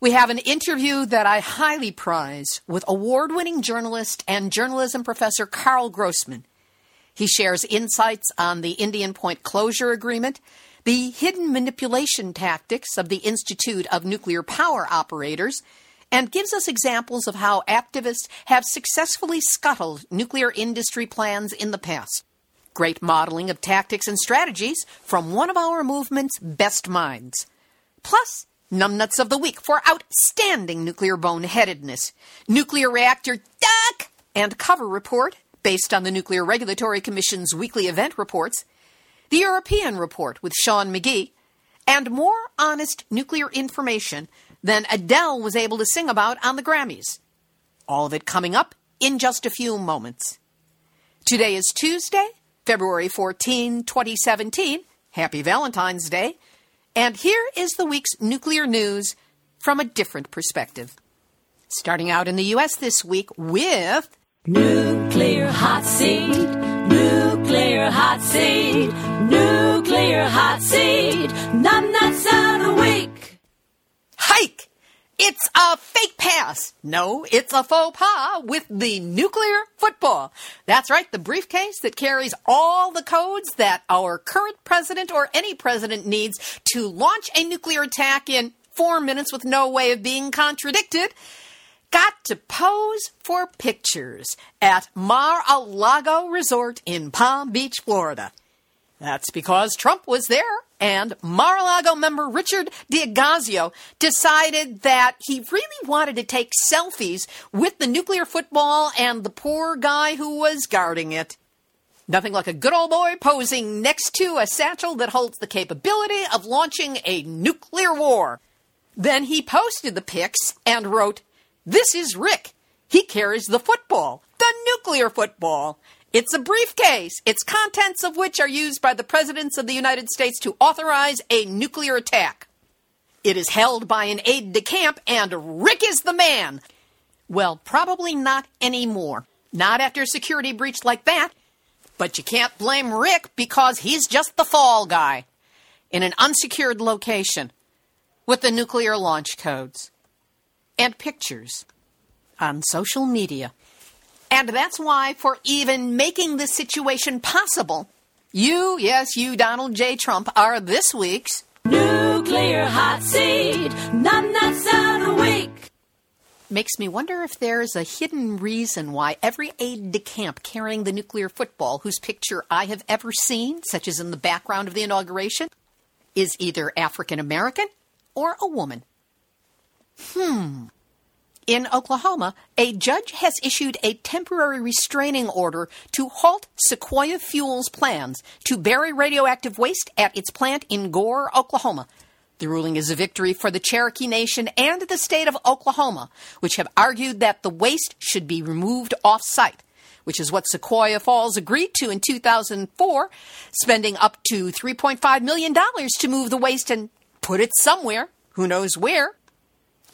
we have an interview that I highly prize with award winning journalist and journalism professor Karl Grossman. He shares insights on the Indian Point closure agreement, the hidden manipulation tactics of the Institute of Nuclear Power Operators, and gives us examples of how activists have successfully scuttled nuclear industry plans in the past. Great modeling of tactics and strategies from one of our movement's best minds. Plus, Numbnuts of the Week for outstanding nuclear boneheadedness, Nuclear Reactor Duck and Cover Report, based on the Nuclear Regulatory Commission's weekly event reports, the European Report with Sean McGee, and more honest nuclear information than Adele was able to sing about on the Grammys. All of it coming up in just a few moments. Today is Tuesday, February 14, 2017. Happy Valentine's Day. And here is the week's nuclear news from a different perspective. Starting out in the U.S. this week with Nuclear hot seat. Nuclear hot seat. Nuclear hot seat. Numbnuts of the week. Hike! It's a fake pass. No, it's a faux pas with the nuclear football. That's right, the briefcase that carries all the codes that our current president or any president needs to launch a nuclear attack in four minutes with no way of being contradicted. Got to pose for pictures at Mar-a-Lago Resort in Palm Beach, Florida. That's because Trump was there and Mar-a-Lago member Richard DeAgazio decided that he really wanted to take selfies with the nuclear football and the poor guy who was guarding it. Nothing like a good old boy posing next to a satchel that holds the capability of launching a nuclear war. Then he posted the pics and wrote, This is Rick. He carries the football, the nuclear football. It's a briefcase, its contents of which are used by the presidents of the United States to authorize a nuclear attack. It is held by an aide de camp, and Rick is the man. Well, probably not anymore. Not after a security breach like that. But you can't blame Rick because he's just the fall guy in an unsecured location with the nuclear launch codes and pictures on social media. And that's why, for even making this situation possible, you, yes, you, Donald J. Trump, are this week's Nuclear hot seat. Numbnuts of the week. Makes me wonder if there's a hidden reason why every aide de camp carrying the nuclear football, whose picture I have ever seen, such as in the background of the inauguration, is either African American or a woman. Hmm. In Oklahoma, a judge has issued a temporary restraining order to halt Sequoia Fuels' plans to bury radioactive waste at its plant in Gore, Oklahoma. The ruling is a victory for the Cherokee Nation and the state of Oklahoma, which have argued that the waste should be removed off site, which is what Sequoia Fuels agreed to in 2004, spending up to $3.5 million to move the waste and put it somewhere. Who knows where?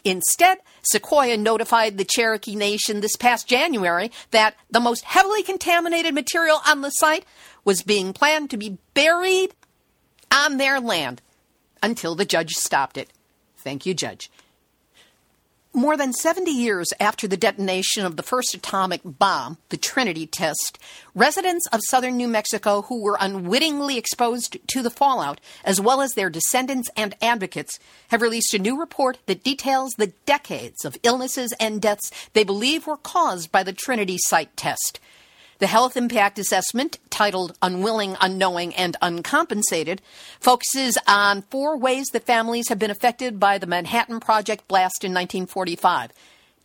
Instead, Sequoia notified the Cherokee Nation this past January that the most heavily contaminated material on the site was being planned to be buried on their land until the judge stopped it. Thank you, Judge. More than 70 years after the detonation of the first atomic bomb, the Trinity test, residents of southern New Mexico who were unwittingly exposed to the fallout, as well as their descendants and advocates, have released a new report that details the decades of illnesses and deaths they believe were caused by the Trinity site test. The health impact assessment, titled Unwilling, Unknowing, and Uncompensated, focuses on four ways that families have been affected by the Manhattan Project blast in 1945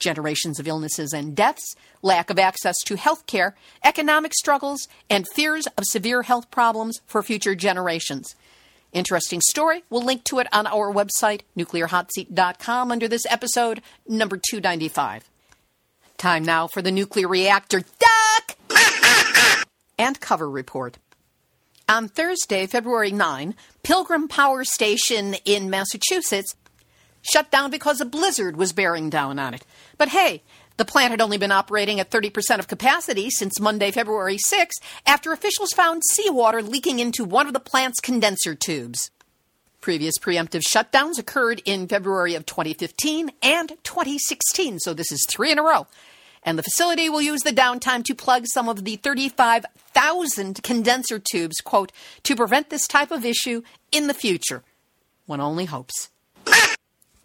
generations of illnesses and deaths, lack of access to health care, economic struggles, and fears of severe health problems for future generations. Interesting story. We'll link to it on our website, nuclearhotseat.com, under this episode, number 295. Time now for the nuclear reactor duck and cover report. On Thursday, February 9, Pilgrim Power Station in Massachusetts shut down because a blizzard was bearing down on it. But hey, the plant had only been operating at 30% of capacity since Monday, February 6, after officials found seawater leaking into one of the plant's condenser tubes. Previous preemptive shutdowns occurred in February of 2015 and 2016, so this is three in a row and the facility will use the downtime to plug some of the 35,000 condenser tubes, quote, to prevent this type of issue in the future. One only hopes.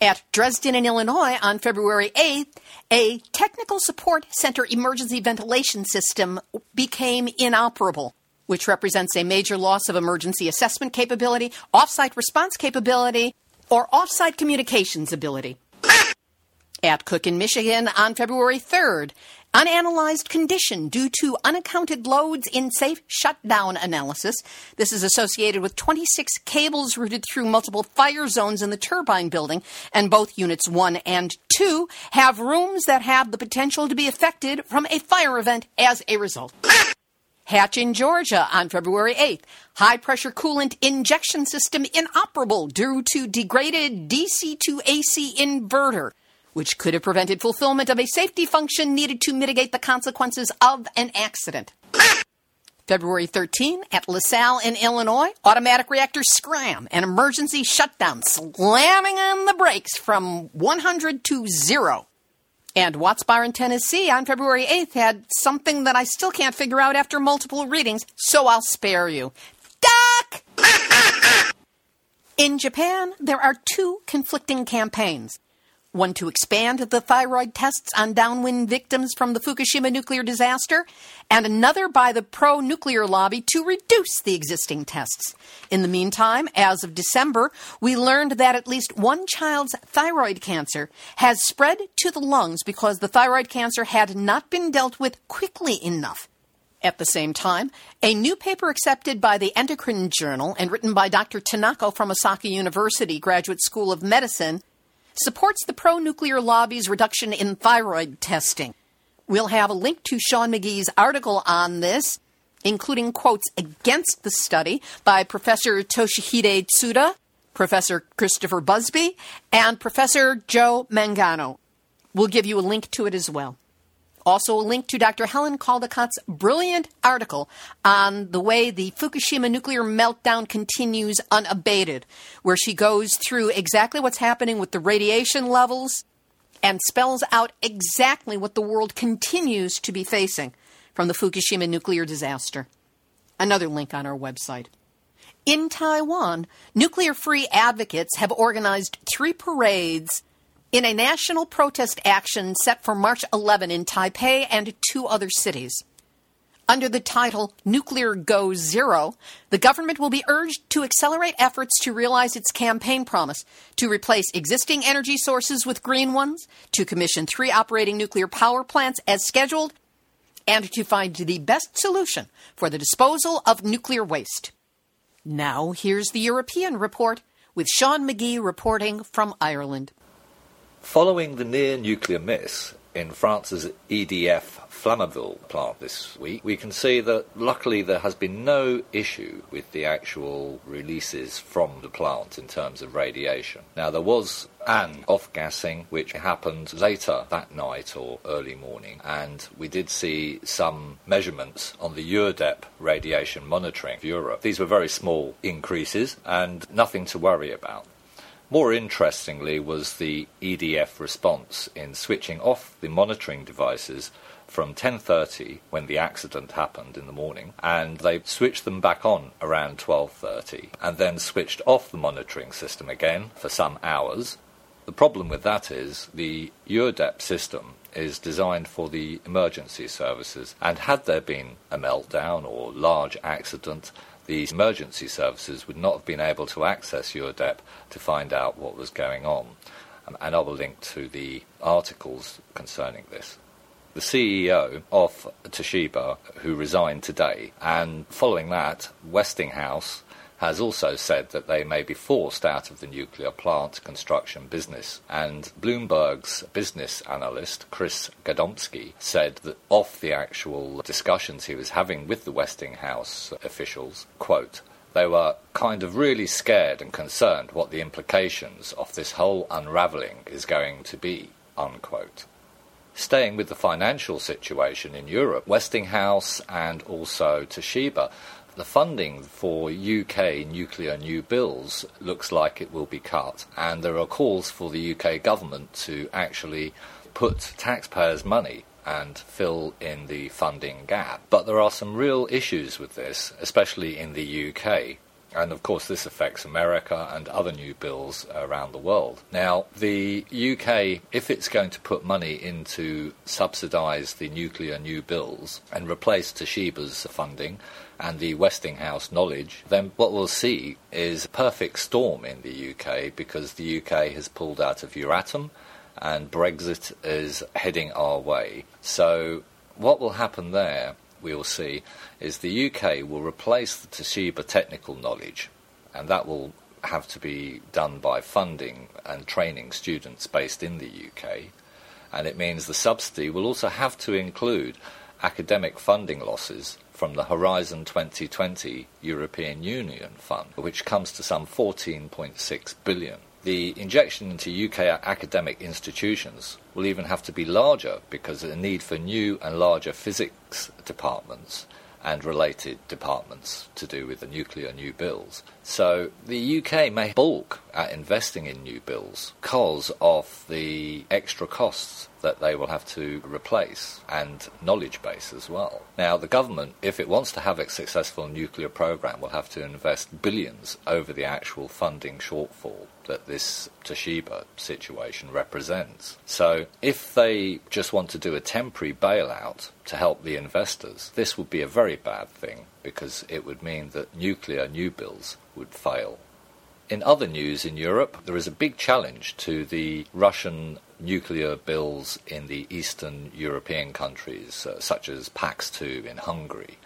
At Dresden in Illinois on February 8th, a technical support center emergency ventilation system became inoperable, which represents a major loss of emergency assessment capability, offsite response capability, or offsite communications ability at Cook in Michigan on February 3rd. Unanalyzed condition due to unaccounted loads in safe shutdown analysis. This is associated with 26 cables routed through multiple fire zones in the turbine building, and both units 1 and 2 have rooms that have the potential to be affected from a fire event as a result. Hatch in Georgia on February 8th. High pressure coolant injection system inoperable due to degraded DC to AC inverter which could have prevented fulfillment of a safety function needed to mitigate the consequences of an accident. February 13, at LaSalle in Illinois, automatic reactor scram, an emergency shutdown, slamming on the brakes from 100 to 0. And Watts Bar in Tennessee on February 8th had something that I still can't figure out after multiple readings, so I'll spare you. Duck! In Japan, there are two conflicting campaigns one to expand the thyroid tests on downwind victims from the Fukushima nuclear disaster, and another by the pro nuclear lobby to reduce the existing tests. In the meantime, as of December, we learned that at least one child's thyroid cancer has spread to the lungs because the thyroid cancer had not been dealt with quickly enough. At the same time, a new paper accepted by the Endocrine Journal and written by Dr. Tanaka from Osaka University Graduate School of Medicine supports the pro nuclear lobby's reduction in thyroid testing. We'll have a link to Sean McGee's article on this, including quotes against the study by Professor Toshihide Tsuda, Professor Christopher Busby, and Professor Joe Mangano. We'll give you a link to it as well. Also, a link to Dr. Helen Caldicott's brilliant article on the way the Fukushima nuclear meltdown continues unabated, where she goes through exactly what's happening with the radiation levels and spells out exactly what the world continues to be facing from the Fukushima nuclear disaster. Another link on our website. In Taiwan, nuclear free advocates have organized three parades in a national protest action set for March 11 in Taipei and two other cities. Under the title Nuclear Go Zero, the government will be urged to accelerate efforts to realize its campaign promise to replace existing energy sources with green ones, to commission three operating nuclear power plants as scheduled, and to find the best solution for the disposal of nuclear waste. Now, here's the European report with Sean McGee reporting from Ireland. Following the near nuclear miss in France's EDF Flamanville plant this week, we can see that luckily there has been no issue with the actual releases from the plant in terms of radiation. Now, there was an off gassing which happened later that night or early morning, and we did see some measurements on the EURDEP radiation monitoring of Europe. These were very small increases and nothing to worry about. More interestingly was the EDF response in switching off the monitoring devices from 10:30 when the accident happened in the morning and they switched them back on around 12:30 and then switched off the monitoring system again for some hours. The problem with that is the EURDEP system is designed for the emergency services and had there been a meltdown or large accident these emergency services would not have been able to access EURDEP to find out what was going on. Um, and I will link to the articles concerning this. The CEO of Toshiba, who resigned today, and following that, Westinghouse has also said that they may be forced out of the nuclear plant construction business. And Bloomberg's business analyst, Chris Gadomski, said that off the actual discussions he was having with the Westinghouse officials, quote, they were kind of really scared and concerned what the implications of this whole unravelling is going to be, unquote. Staying with the financial situation in Europe, Westinghouse and also Toshiba the funding for UK nuclear new builds looks like it will be cut, and there are calls for the UK government to actually put taxpayers' money and fill in the funding gap. But there are some real issues with this, especially in the UK. And of course, this affects America and other new bills around the world. Now, the UK, if it's going to put money into subsidise the nuclear new bills and replace Toshiba's funding and the Westinghouse knowledge, then what we'll see is a perfect storm in the UK because the UK has pulled out of Euratom and Brexit is heading our way. So, what will happen there we will see is the UK will replace the Toshiba technical knowledge, and that will have to be done by funding and training students based in the UK. And it means the subsidy will also have to include academic funding losses from the Horizon 2020 European Union Fund, which comes to some 14.6 billion the injection into UK academic institutions will even have to be larger because of the need for new and larger physics departments and related departments to do with the nuclear new bills. So the UK may balk at investing in new bills because of the extra costs that they will have to replace and knowledge base as well. Now, the government, if it wants to have a successful nuclear program, will have to invest billions over the actual funding shortfall that this Toshiba situation represents. So, if they just want to do a temporary bailout to help the investors, this would be a very bad thing because it would mean that nuclear new builds would fail. In other news in Europe, there is a big challenge to the Russian nuclear bills in the Eastern European countries, uh, such as Paks 2 in Hungary.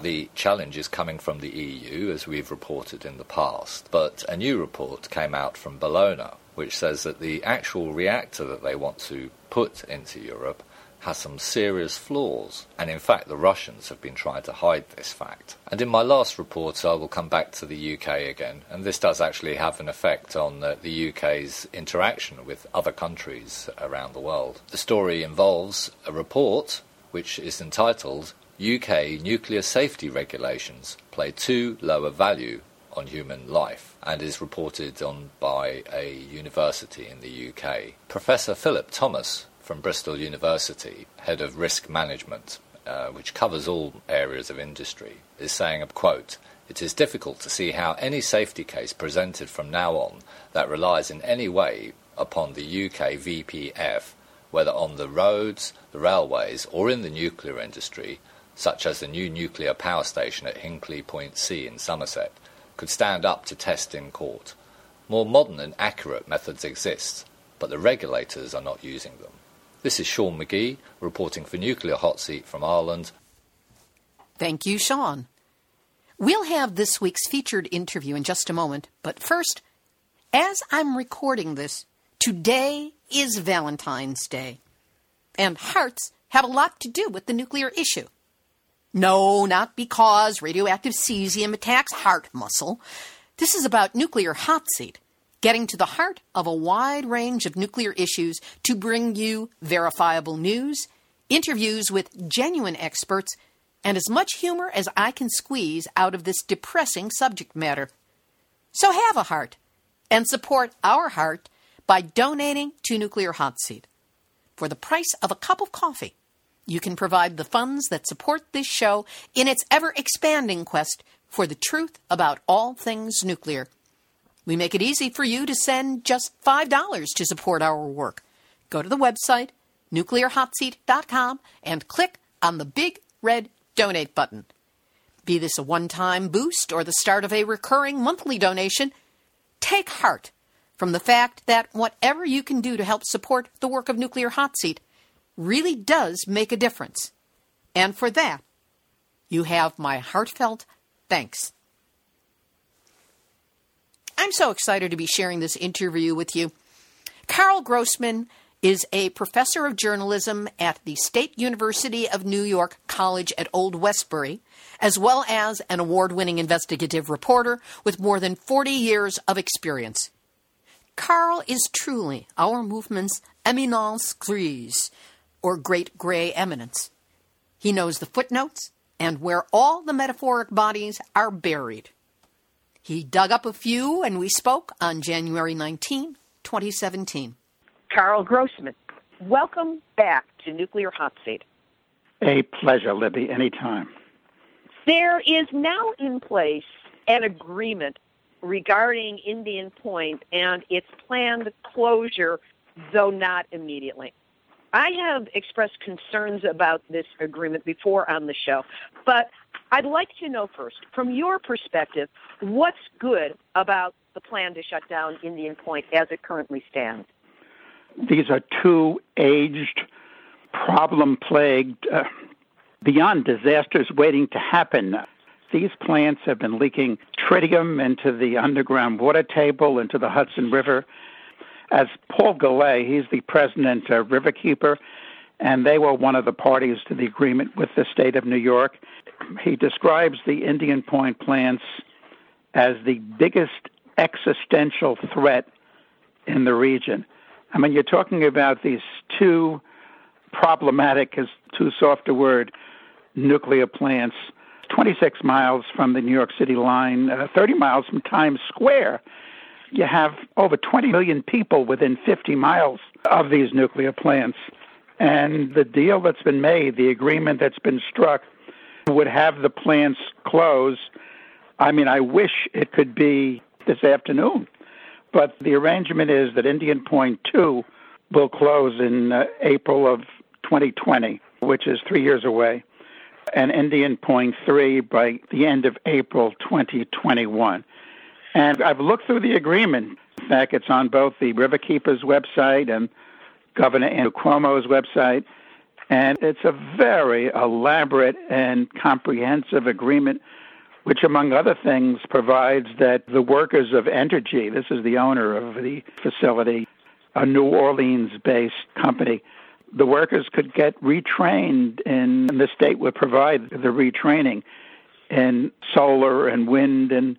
The challenge is coming from the EU, as we've reported in the past, but a new report came out from Bologna, which says that the actual reactor that they want to put into Europe has some serious flaws. And in fact, the Russians have been trying to hide this fact. And in my last report, I will come back to the UK again. And this does actually have an effect on the UK's interaction with other countries around the world. The story involves a report which is entitled UK nuclear safety regulations play too low a value on human life and is reported on by a university in the UK. Professor Philip Thomas from Bristol University, head of risk management, uh, which covers all areas of industry, is saying, quote, it is difficult to see how any safety case presented from now on that relies in any way upon the UK VPF, whether on the roads, the railways, or in the nuclear industry, such as the new nuclear power station at Hinkley Point C in Somerset, could stand up to test in court. More modern and accurate methods exist, but the regulators are not using them. This is Sean McGee reporting for Nuclear Hot Seat from Ireland. Thank you, Sean. We'll have this week's featured interview in just a moment, but first, as I'm recording this, today is Valentine's Day. And hearts have a lot to do with the nuclear issue. No, not because radioactive cesium attacks heart muscle. This is about nuclear hot seat, getting to the heart of a wide range of nuclear issues to bring you verifiable news, interviews with genuine experts, and as much humor as I can squeeze out of this depressing subject matter. So have a heart and support our heart by donating to Nuclear Hot Seat. For the price of a cup of coffee, you can provide the funds that support this show in its ever expanding quest for the truth about all things nuclear. We make it easy for you to send just $5 to support our work. Go to the website, nuclearhotseat.com, and click on the big red donate button. Be this a one time boost or the start of a recurring monthly donation, take heart from the fact that whatever you can do to help support the work of Nuclear Hot Seat really does make a difference. And for that, you have my heartfelt thanks. I'm so excited to be sharing this interview with you. Karl Grossman is a professor of journalism at the State University of New York College at Old Westbury, as well as an award winning investigative reporter with more than 40 years of experience. Karl is truly our movement's eminence grise, or great gray eminence. He knows the footnotes and where all the metaphoric bodies are buried. He dug up a few, and we spoke on January 19, 2017. Karl Grossman, welcome back to Nuclear Hot Seat. A pleasure, Libbe, anytime. There is now in place an agreement regarding Indian Point and its planned closure, though not immediately. I have expressed concerns about this agreement before on the show, but I'd like to know first, from your perspective, what's good about the plan to shut down Indian Point as it currently stands? These are two aged, problem plagued, uh, beyond disasters waiting to happen. These plants have been leaking tritium into the underground water table, into the Hudson River as Paul Gallay, he's the president of Riverkeeper, and they were one of the parties to the agreement with the state of New York. He describes the Indian Point plants as the biggest existential threat in the region. I mean, you're talking about these two problematic, is too soft a word, nuclear plants, 26 miles from the New York City line, uh, 30 miles from Times Square you have over 20 million people within 50 miles of these nuclear plants. And the deal that's been made, the agreement that's been struck, would have the plants close. I mean, I wish it could be this afternoon. But the arrangement is that Indian Point 2 will close in uh, April of 2020, which is three years away, and Indian Point 3 by the end of April 2021. And I've looked through the agreement. In fact, it's on both the Riverkeepers website and Governor Andrew Cuomo's website. And it's a very elaborate and comprehensive agreement, which, among other things, provides that the workers of Entergy, this is the owner of the facility, a New Orleans based company, the workers could get retrained, and the state would provide the retraining in solar and wind and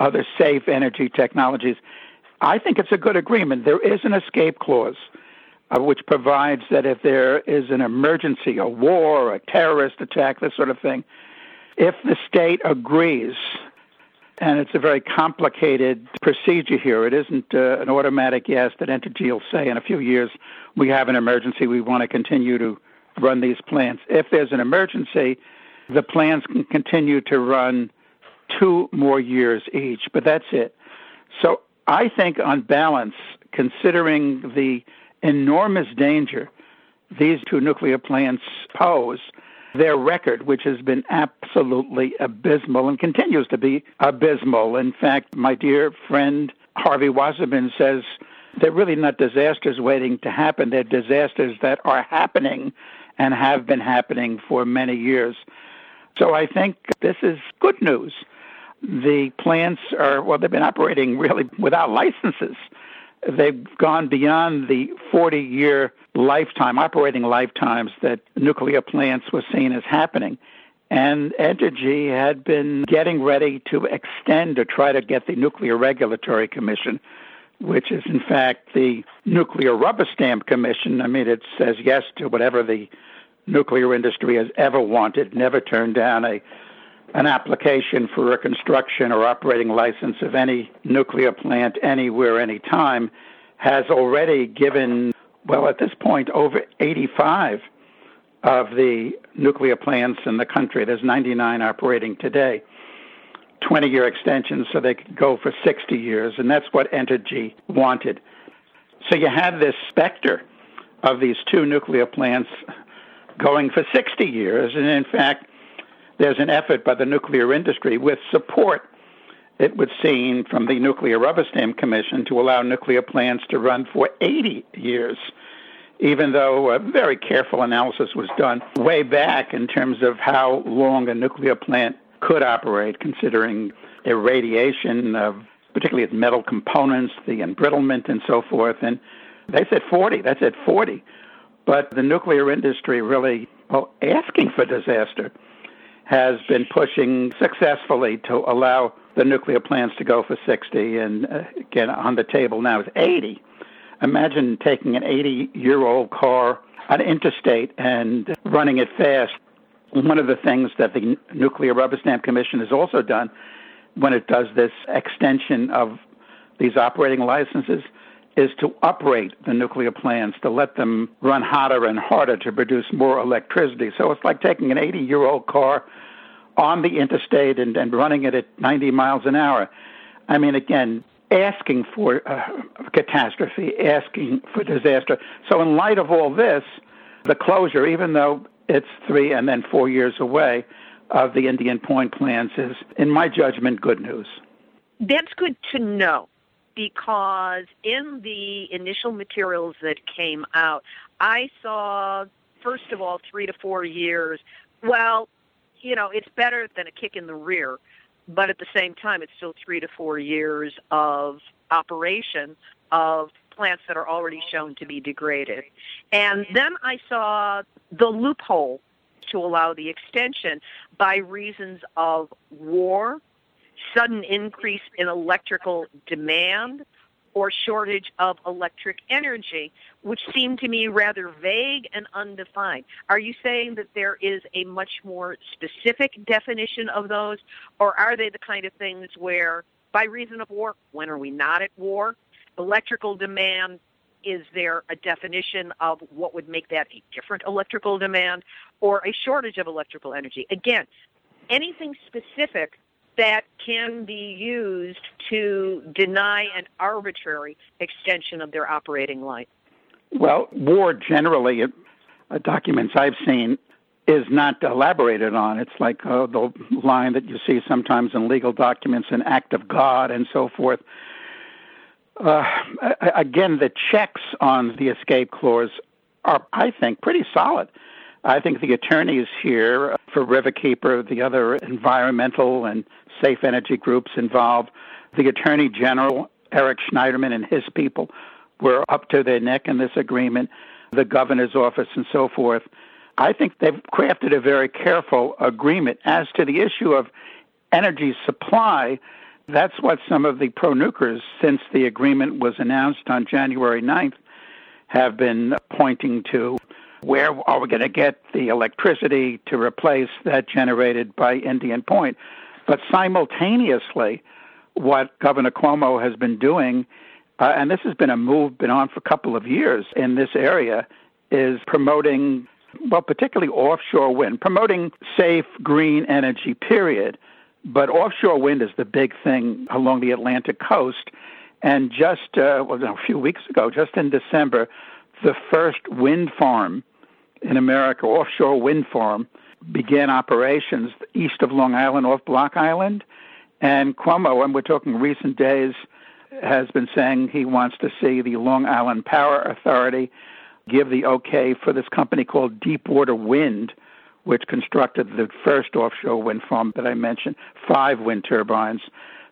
other safe energy technologies. I think it's a good agreement. There is an escape clause uh, which provides that if there is an emergency, a war, a terrorist attack, this sort of thing, if the state agrees, and it's a very complicated procedure here, it isn't uh, an automatic yes that Entergy will say in a few years, we have an emergency, we want to continue to run these plants. If there's an emergency, the plants can continue to run two more years each, but that's it. So I think, on balance, considering the enormous danger these two nuclear plants pose, their record, which has been absolutely abysmal and continues to be abysmal. In fact, my dear friend Harvey Wasserman says they're really not disasters waiting to happen, they're disasters that are happening and have been happening for many years. So I think this is good news the plants are, well, they've been operating really without licenses. They've gone beyond the 40 year lifetime, operating lifetimes that nuclear plants were seen as happening. And Entergy had been getting ready to extend or try to get the Nuclear Regulatory Commission, which is in fact the Nuclear Rubber Stamp Commission. I mean, it says yes to whatever the nuclear industry has ever wanted, never turned down a an application for a construction or operating license of any nuclear plant anywhere, anytime, has already given, well, at this point, over 85 of the nuclear plants in the country. There's 99 operating today. 20 year extensions so they could go for 60 years, and that's what Entergy wanted. So you had this specter of these two nuclear plants going for 60 years, and in fact, there's an effort by the nuclear industry with support, it would seem, from the Nuclear Rubber Stamp Commission to allow nuclear plants to run for 80 years, even though a very careful analysis was done way back in terms of how long a nuclear plant could operate, considering irradiation of particularly its metal components, the embrittlement, and so forth. And they said 40. That's at 40. But the nuclear industry really, well, asking for disaster has been pushing successfully to allow the nuclear plants to go for 60, and uh, again, on the table now is 80. Imagine taking an 80 year old car on interstate and running it fast. One of the things that the Nuclear Rubber Stamp Commission has also done when it does this extension of these operating licenses is to uprate the nuclear plants, to let them run hotter and harder to produce more electricity. So it's like taking an 80 year old car on the interstate and, and running it at 90 miles an hour. I mean, again, asking for uh, catastrophe, asking for disaster. So, in light of all this, the closure, even though it's three and then four years away, of the Indian Point plants is, in my judgment, good news. That's good to know because in the initial materials that came out, I saw, first of all, three to four years. Well, you know, it's better than a kick in the rear, but at the same time, it's still three to four years of operation of plants that are already shown to be degraded. And then I saw the loophole to allow the extension by reasons of war sudden increase in electrical demand or shortage of electric energy, which seem to me rather vague and undefined. Are you saying that there is a much more specific definition of those, or are they the kind of things where, by reason of war, when are we not at war? Electrical demand, is there a definition of what would make that a different electrical demand or a shortage of electrical energy? Again, anything specific that can be used to deny an arbitrary extension of their operating life? Well, war generally, uh, documents I've seen, is not elaborated on. It's like uh, the line that you see sometimes in legal documents, an act of God, and so forth. Uh, again, the checks on the escape clause are, I think, pretty solid. I think the attorneys here for Riverkeeper, the other environmental and safe energy groups involved. The Attorney General, Eric Schneiderman, and his people were up to their neck in this agreement, the governor's office, and so forth. I think they've crafted a very careful agreement as to the issue of energy supply. That's what some of the pro nukers, since the agreement was announced on January 9th, have been pointing to. Where are we going to get the electricity to replace that generated by Indian Point? But simultaneously, what Governor Cuomo has been doing, uh, and this has been a move been on for a couple of years in this area, is promoting, well, particularly offshore wind, promoting safe green energy, period. But offshore wind is the big thing along the Atlantic coast. And just uh, well, a few weeks ago, just in December, the first wind farm in America, offshore wind farm, began operations east of Long Island off Block Island. And Cuomo, and we're talking recent days, has been saying he wants to see the Long Island Power Authority give the okay for this company called Deepwater Wind, which constructed the first offshore wind farm that I mentioned, five wind turbines,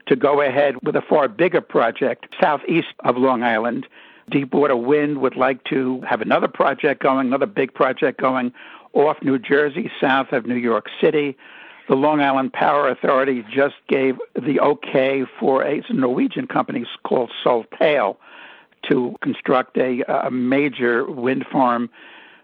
to go ahead with a far bigger project southeast of Long Island. Deepwater Wind would like to have another project going, another big project going off New Jersey, south of New York City. The Long Island Power Authority just gave the okay for a Norwegian company called Statoil to construct a, a major wind farm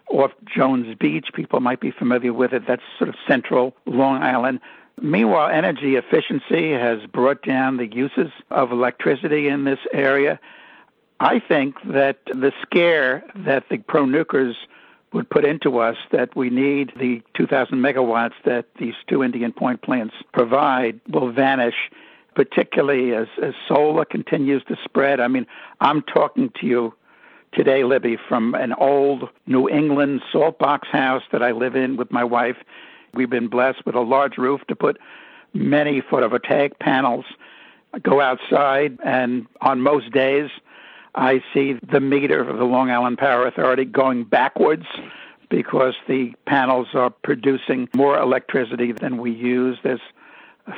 off Jones Beach. People might be familiar with it. That's sort of central Long Island. Meanwhile, energy efficiency has brought down the uses of electricity in this area. I think that the scare that the pro nukers would put into us that we need the 2,000 megawatts that these two Indian Point plants provide will vanish, particularly as, as solar continues to spread. I mean, I'm talking to you today, Libbe, from an old New England salt box house that I live in with my wife. We've been blessed with a large roof to put many photovoltaic panels. I go outside, and on most days, I see the meter of the Long Island Power Authority going backwards because the panels are producing more electricity than we use. There's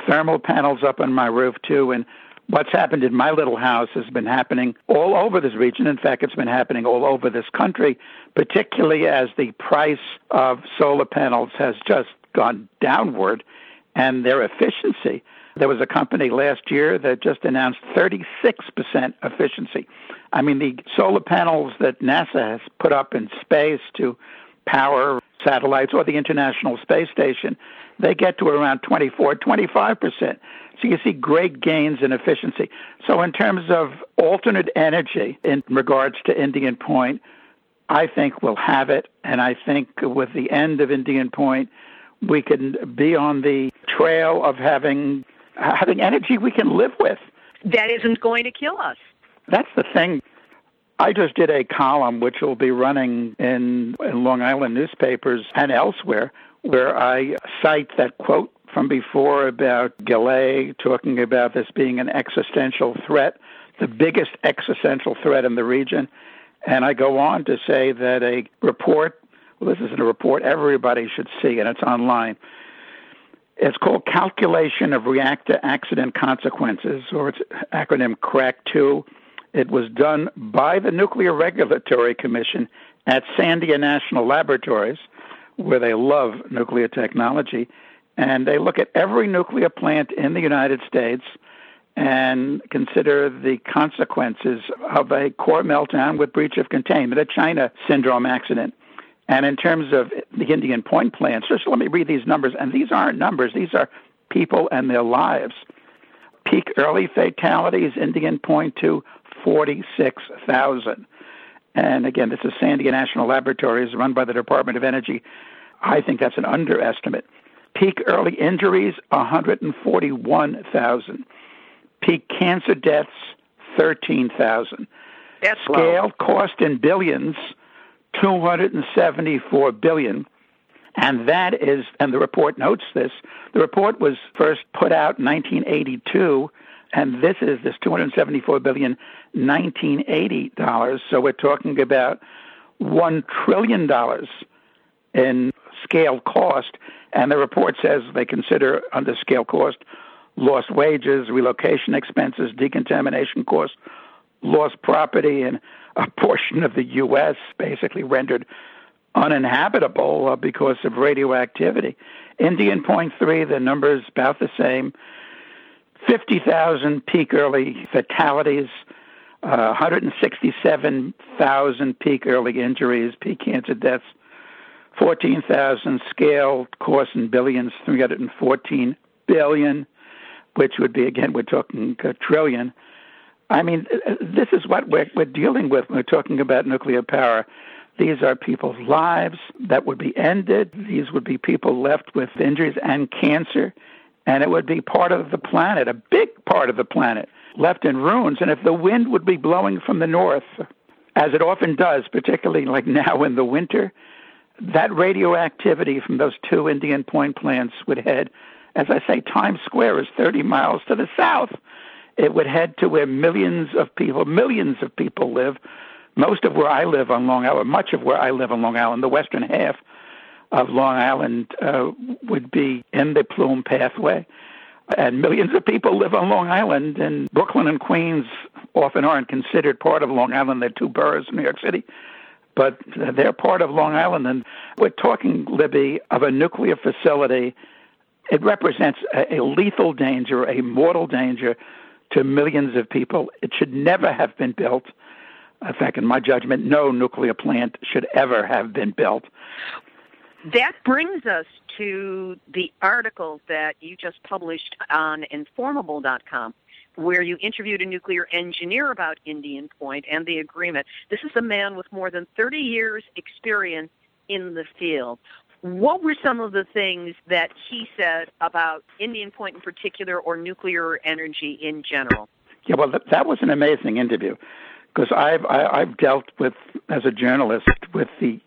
thermal panels up on my roof, too, and what's happened in my little house has been happening all over this region. In fact, it's been happening all over this country, particularly as the price of solar panels has just gone downward and their efficiency. There was a company last year that just announced 36% efficiency. I mean, the solar panels that NASA has put up in space to power satellites or the International Space Station, they get to around 24, 25%. So you see great gains in efficiency. So, in terms of alternate energy in regards to Indian Point, I think we'll have it. And I think with the end of Indian Point, we can be on the trail of having having energy we can live with. That isn't going to kill us. That's the thing. I just did a column which will be running in, in Long Island newspapers and elsewhere where I cite that quote from before about Gallay talking about this being an existential threat, the biggest existential threat in the region. And I go on to say that a report, well, this isn't a report everybody should see, and it's online. It's called Calculation of Reactor Accident Consequences, or its acronym CRAC 2. It was done by the Nuclear Regulatory Commission at Sandia National Laboratories, where they love nuclear technology. And they look at every nuclear plant in the United States and consider the consequences of a core meltdown with breach of containment, a China syndrome accident. And in terms of the Indian Point plants, just let me read these numbers. And these aren't numbers, these are people and their lives. Peak early fatalities, Indian Point 2 46,000. And again, this is Sandia National Laboratories run by the Department of Energy. I think that's an underestimate. Peak early injuries, 141,000. Peak cancer deaths, 13,000. That's Scale cost in billions, 274 billion. And that is, and the report notes this, the report was first put out in 1982, and this is this 274 billion 1980 dollars. So we're talking about one trillion dollars in scale cost. And the report says they consider under scale cost lost wages, relocation expenses, decontamination costs, lost property, and a portion of the U.S. basically rendered uninhabitable uh, because of radioactivity. Indian Point 3, the number is about the same 50,000 peak early fatalities, uh, 167,000 peak early injuries, peak cancer deaths. 14,000 scale cost in billions, 314 billion, which would be, again, we're talking a trillion. I mean, uh, uh, this is what we're, we're dealing with when we're talking about nuclear power. These are people's lives that would be ended. These would be people left with injuries and cancer. And it would be part of the planet, a big part of the planet, left in ruins. And if the wind would be blowing from the north, as it often does, particularly like now in the winter, that radioactivity from those two Indian Point plants would head, as I say, Times Square is 30 miles to the south. It would head to where millions of people, millions of people live. Most of where I live on Long Island, much of where I live on Long Island, the western half of Long Island uh, would be in the plume pathway. And millions of people live on Long Island, and Brooklyn and Queens often aren't considered part of Long Island. They're two boroughs of New York City but they're part of Long Island. And we're talking, Libbe, of a nuclear facility. It represents a, a lethal danger, a mortal danger to millions of people. It should never have been built. In fact, in my judgment, no nuclear plant should ever have been built. That brings us to the article that you just published on enformable.com where you interviewed a nuclear engineer about Indian Point and the agreement. This is a man with more than 30 years experience in the field. What were some of the things that he said about Indian Point in particular or nuclear energy in general? Yeah, well, that was an amazing interview because I've I, have i have dealt with as a journalist with the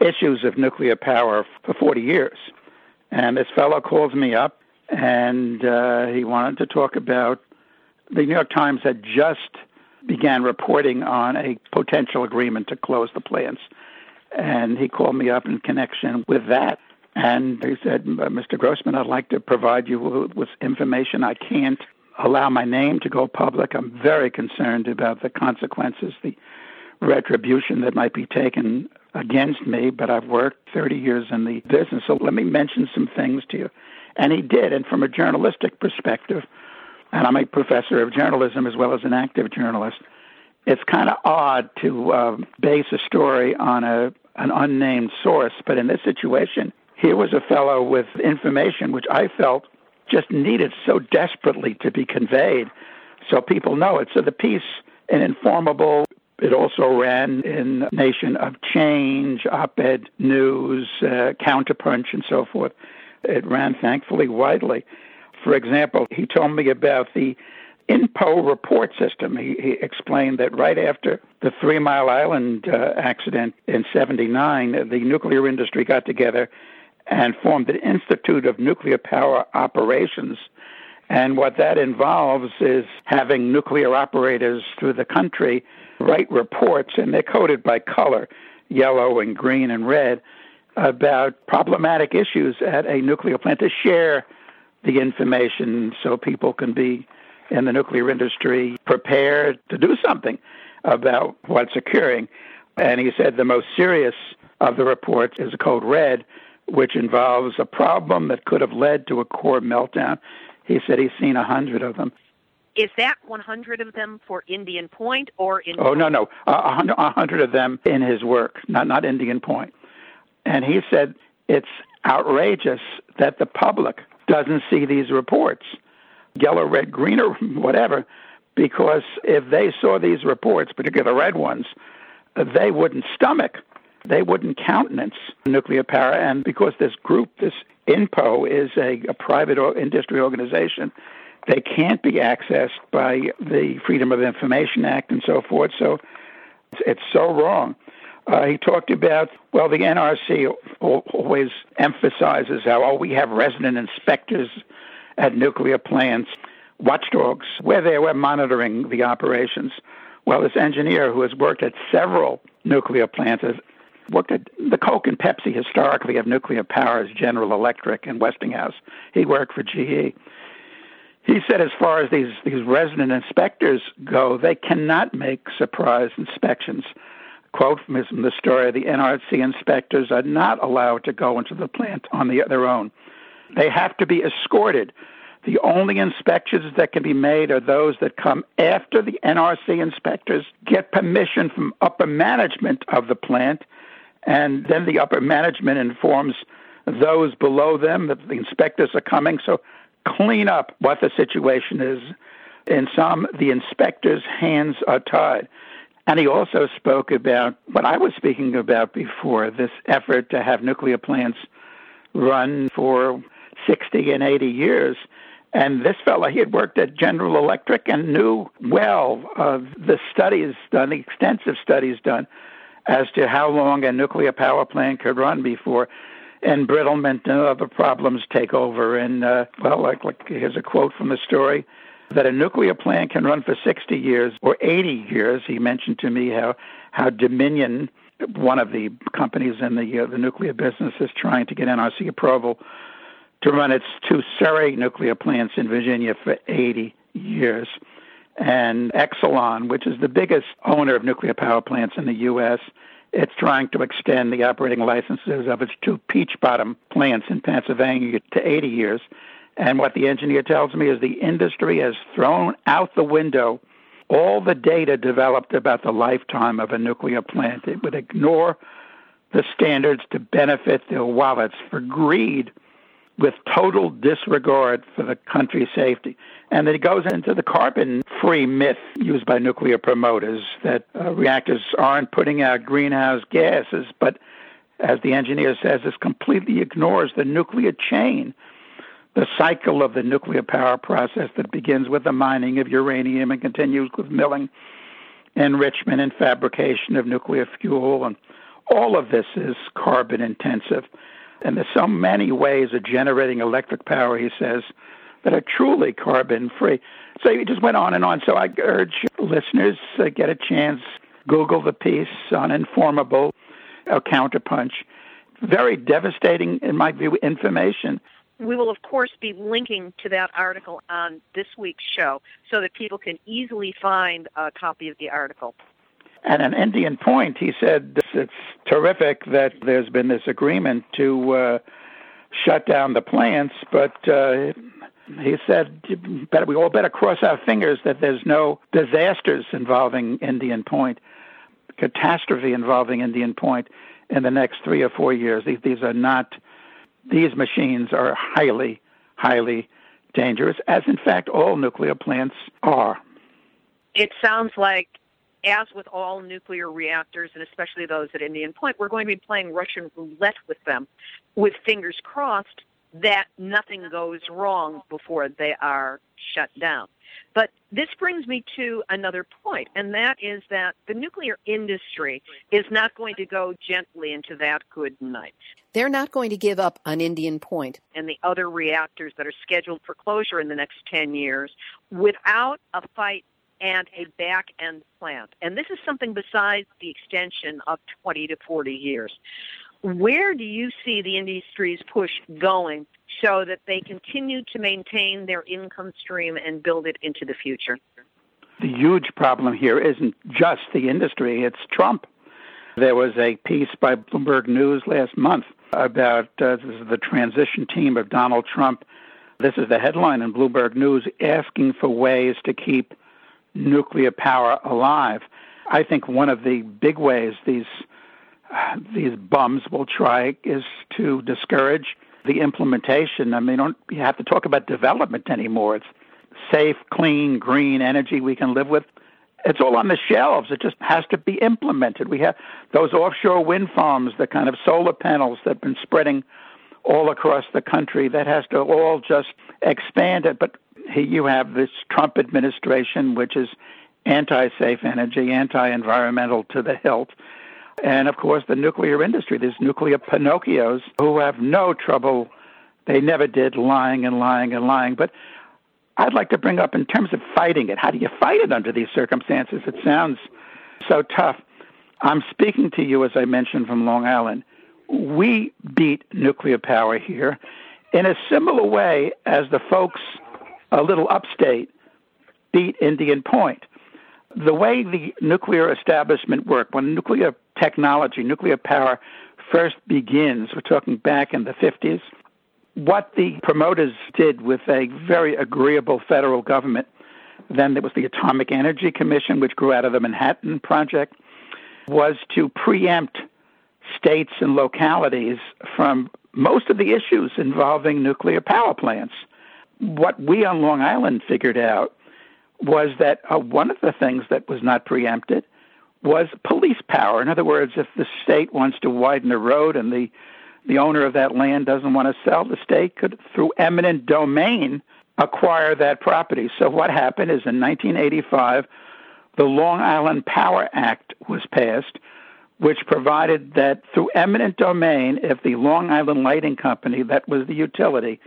issues of nuclear power for 40 years, and this fellow calls me up and uh, he wanted to talk about the New York Times had just began reporting on a potential agreement to close the plants, and he called me up in connection with that. And he said, Mr. Uh, Grossman, I'd like to provide you with information I can't allow my name to go public. I'm very concerned about the consequences, the retribution that might be taken against me, but I've worked 30 years in the business, so let me mention some things to you. And he did, and from a journalistic perspective, and I'm a professor of journalism as well as an active journalist, it's kind of odd to uh, base a story on a an unnamed source, but in this situation, here was a fellow with information which I felt just needed so desperately to be conveyed so people know it. So the piece in Enformable, it also ran in Nation of Change, Op Ed News, uh, Counterpunch, and so forth. It ran thankfully widely. For example, he told me about the INPO report system. He, he, explained that right after the Three Mile Island uh, accident in 79, the nuclear industry got together and formed the Institute of Nuclear Power Operations. And what that involves is having nuclear operators through the country write reports, and they're coded by color yellow and green and red about problematic issues at a nuclear plant to share the information so people can be in the nuclear industry prepared to do something about what's occurring. And he said the most serious of the reports is code red, which involves a problem that could have led to a core meltdown. He said he's seen a hundred of them. Is that 100 of them for Indian Point or in? Oh no, no, a hundred of them in his work, not not Indian Point. And he said it's outrageous that the public doesn't see these reports, yellow, red, green, or whatever, because if they saw these reports, particularly the red ones, they wouldn't stomach they wouldn't countenance nuclear power. And because this group, this INPO, is a, a private industry organization, they can't be accessed by the Freedom of Information Act and so forth. So it's, so wrong. Uh, he talked about, well, the NRC always emphasizes how, oh, we have resident inspectors at nuclear plants, watchdogs, where they were monitoring the operations. Well, this engineer who has worked at several nuclear plants has worked at the Coke and Pepsi historically of nuclear power as General Electric and Westinghouse. He worked for GE. He said, as far as these, these resident inspectors go, they cannot make surprise inspections. Quote from the story the NRC inspectors are not allowed to go into the plant on the, their own. They have to be escorted. The only inspections that can be made are those that come after the NRC inspectors get permission from upper management of the plant and then the upper management informs those below them that the inspectors are coming. So clean up what the situation is. In some, the inspectors' hands are tied. And he also spoke about what I was speaking about before this effort to have nuclear plants run for 60 and 80 years. And this fellow, he had worked at General Electric and knew well of the studies done, the extensive studies done as to how long a nuclear power plant could run before embrittlement and other problems take over. And, uh, well, like, like here's a quote from the story that a nuclear plant can run for 60 years or 80 years. He mentioned to me how, how Dominion, one of the companies in the, uh, the nuclear business, is trying to get NRC approval to run its two Surrey nuclear plants in Virginia for 80 years and Exelon, which is the biggest owner of nuclear power plants in the U.S., it's trying to extend the operating licenses of its two peach bottom plants in Pennsylvania to 80 years. And what the engineer tells me is the industry has thrown out the window all the data developed about the lifetime of a nuclear plant. It would ignore the standards to benefit their wallets for greed with total disregard for the country's safety. And it goes into the carbon free myth used by nuclear promoters that uh, reactors aren't putting out greenhouse gases, but as the engineer says, this completely ignores the nuclear chain, the cycle of the nuclear power process that begins with the mining of uranium and continues with milling, enrichment, and fabrication of nuclear fuel. And all of this is carbon intensive. And there's so many ways of generating electric power, he says, that are truly carbon free. So he just went on and on. So I urge listeners uh, get a chance, Google the piece on Enformable or Counterpunch. Very devastating, in my view, information. We will, of course, be linking to that article on this week's show so that people can easily find a copy of the article. At an Indian Point, he said it's terrific that there's been this agreement to uh, shut down the plants, but uh, he said better, we all better cross our fingers that there's no disasters involving Indian Point, catastrophe involving Indian Point in the next three or four years. These, these are not, these machines are highly, highly dangerous, as in fact all nuclear plants are. It sounds like as with all nuclear reactors, and especially those at Indian Point, we're going to be playing Russian roulette with them, with fingers crossed that nothing goes wrong before they are shut down. But this brings me to another point, and that is that the nuclear industry is not going to go gently into that good night. They're not going to give up on Indian And the other reactors that are scheduled for closure in the next 10 years without a fight and a back end plant. And this is something besides the extension of 20 to 40 years. Where do you see the industry's push going so that they continue to maintain their income stream and build it into the future? The huge problem here isn't just the industry, it's Trump. There was a piece by Bloomberg News last month about uh, the transition team of Donald Trump. This is the headline in Bloomberg News asking for ways to keep nuclear power alive. I think one of the big ways these these bums will try is to discourage the implementation. I mean, don't you have to talk about development anymore. It's safe, clean, green energy we can live with. It's all on the shelves. It just has to be implemented. We have those offshore wind farms, the kind of solar panels that have been spreading all across the country. That has to all just expand it. But you have this Trump administration, which is anti safe energy, anti environmental to the hilt. And of course, the nuclear industry, these nuclear Pinocchios who have no trouble, they never did lying and lying and lying. But I'd like to bring up in terms of fighting it, how do you fight it under these circumstances? It sounds so tough. I'm speaking to you, as I mentioned, from Long Island. We beat nuclear power here in a similar way as the folks a little upstate beat Indian Point. The way the nuclear establishment worked, when nuclear technology, nuclear power first begins, we're talking back in the 50s, what the promoters did with a very agreeable federal government, then there was the Atomic Energy Commission, which grew out of the Manhattan Project, was to preempt states and localities from most of the issues involving nuclear power plants what we on Long Island figured out was that uh, one of the things that was not preempted was police power. In other words, if the state wants to widen a road and the the owner of that land doesn't want to sell, the state could, through eminent domain, acquire that property. So what happened is in 1985, the Long Island Power Act was passed, which provided that through eminent domain, if the Long Island Lighting Company, that was the utility,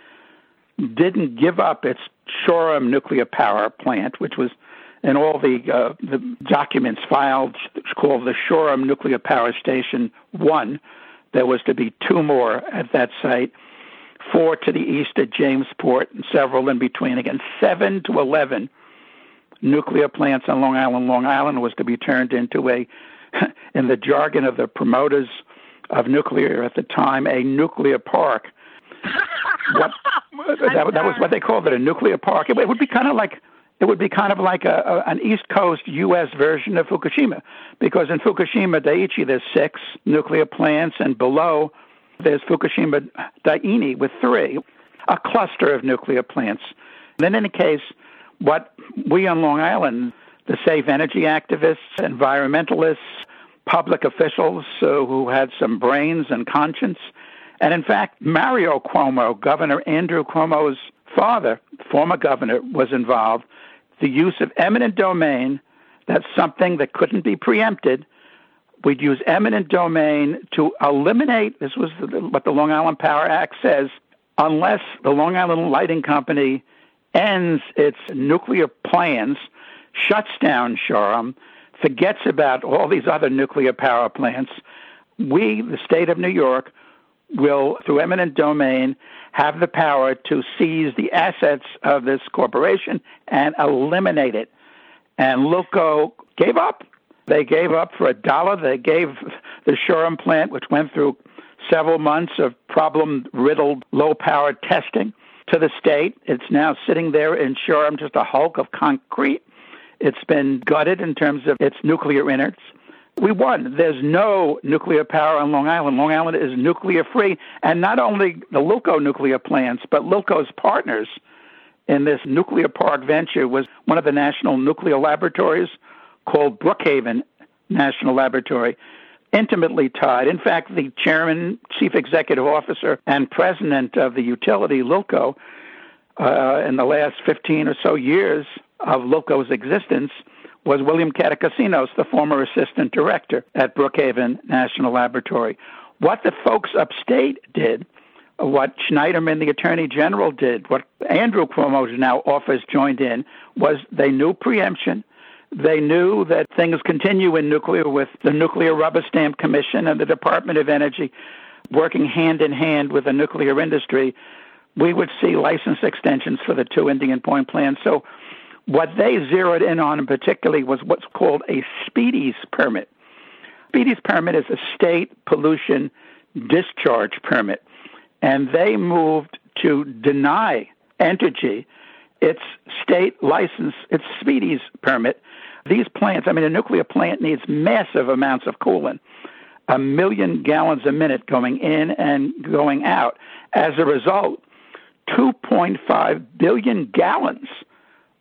didn't give up its Shoreham nuclear power plant, which was in all the uh, the documents filed it's called the Shoreham Nuclear Power Station One. There was to be two more at that site, four to the east at Jamesport, and several in between. Again, seven to eleven nuclear plants on Long Island. Long Island was to be turned into a, in the jargon of the promoters of nuclear at the time, a nuclear park what, that, that was what they called it, a nuclear park. It, it would be kind of like it would be kind of like a, a, an East Coast U.S. version of Fukushima, because in Fukushima Daiichi there's six nuclear plants, and below there's Fukushima Daini with three, a cluster of nuclear plants. in any case, what we on Long Island, the safe energy activists, environmentalists, public officials uh, who had some brains and conscience, and in fact, Mario Cuomo, Governor Andrew Cuomo's father, former governor, was involved. The use of eminent domain, that's something that couldn't be preempted. We'd use eminent domain to eliminate, this was what the Long Island Power Act says, unless the Long Island Lighting Company ends its nuclear plans, shuts down Shoreham, forgets about all these other nuclear power plants, we, the state of New York, will, through eminent domain, have the power to seize the assets of this corporation and eliminate it. And Lilco gave up. They gave up for a dollar. They gave the Shoreham plant, which went through several months of problem riddled low power testing, to the state. It's now sitting there in Shoreham, just a hulk of concrete. It's been gutted in terms of its nuclear innards. We won. There's no nuclear power on Long Island. Long Island is nuclear free. And not only the Lilco nuclear plants, but Lilco's partners in this nuclear park venture was one of the national nuclear laboratories called Brookhaven National Laboratory, intimately tied. In fact, the chairman, chief executive officer, and president of the utility, Lilco, uh, in the last 15 or so years of Lilco's existence, was William Catacosinos, the former assistant director at Brookhaven National Laboratory. What the folks upstate did, what Schneiderman, the attorney general, did, what Andrew Cuomo's now office joined in, was they knew preemption. They knew that things continue in nuclear with the Nuclear Rubber Stamp Commission and the Department of Energy working hand in hand with the nuclear industry. We would see license extensions for the two Indian Point plants. So what they zeroed in on particularly was what's called a SPDES permit. SPDES permit is a state pollution discharge permit, and they moved to deny Entergy its state license, its SPDES permit. These plants, I mean, a nuclear plant needs massive amounts of coolant, a million gallons a minute going in and going out. As a result, 2.5 billion gallons